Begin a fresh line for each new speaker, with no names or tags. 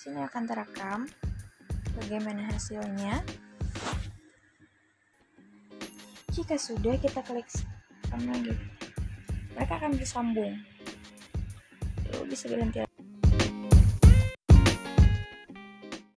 Sini akan terekam bagaimana hasilnya. Jika sudah kita klik lagi, mereka akan bersambung. Lalu bisa berhenti